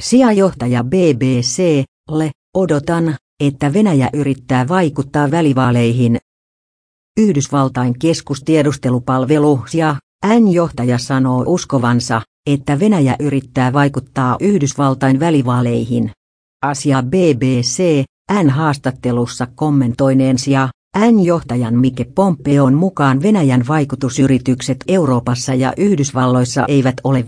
Sijajohtaja BBC-le odotan, että Venäjä yrittää vaikuttaa välivaaleihin. Yhdysvaltain keskustiedustelupalvelu ja N-johtaja sanoo uskovansa, että Venäjä yrittää vaikuttaa Yhdysvaltain välivaaleihin. Asia BBC, N-haastattelussa kommentoineen ja N-johtajan Mike Pompeon mukaan Venäjän vaikutusyritykset Euroopassa ja Yhdysvalloissa eivät ole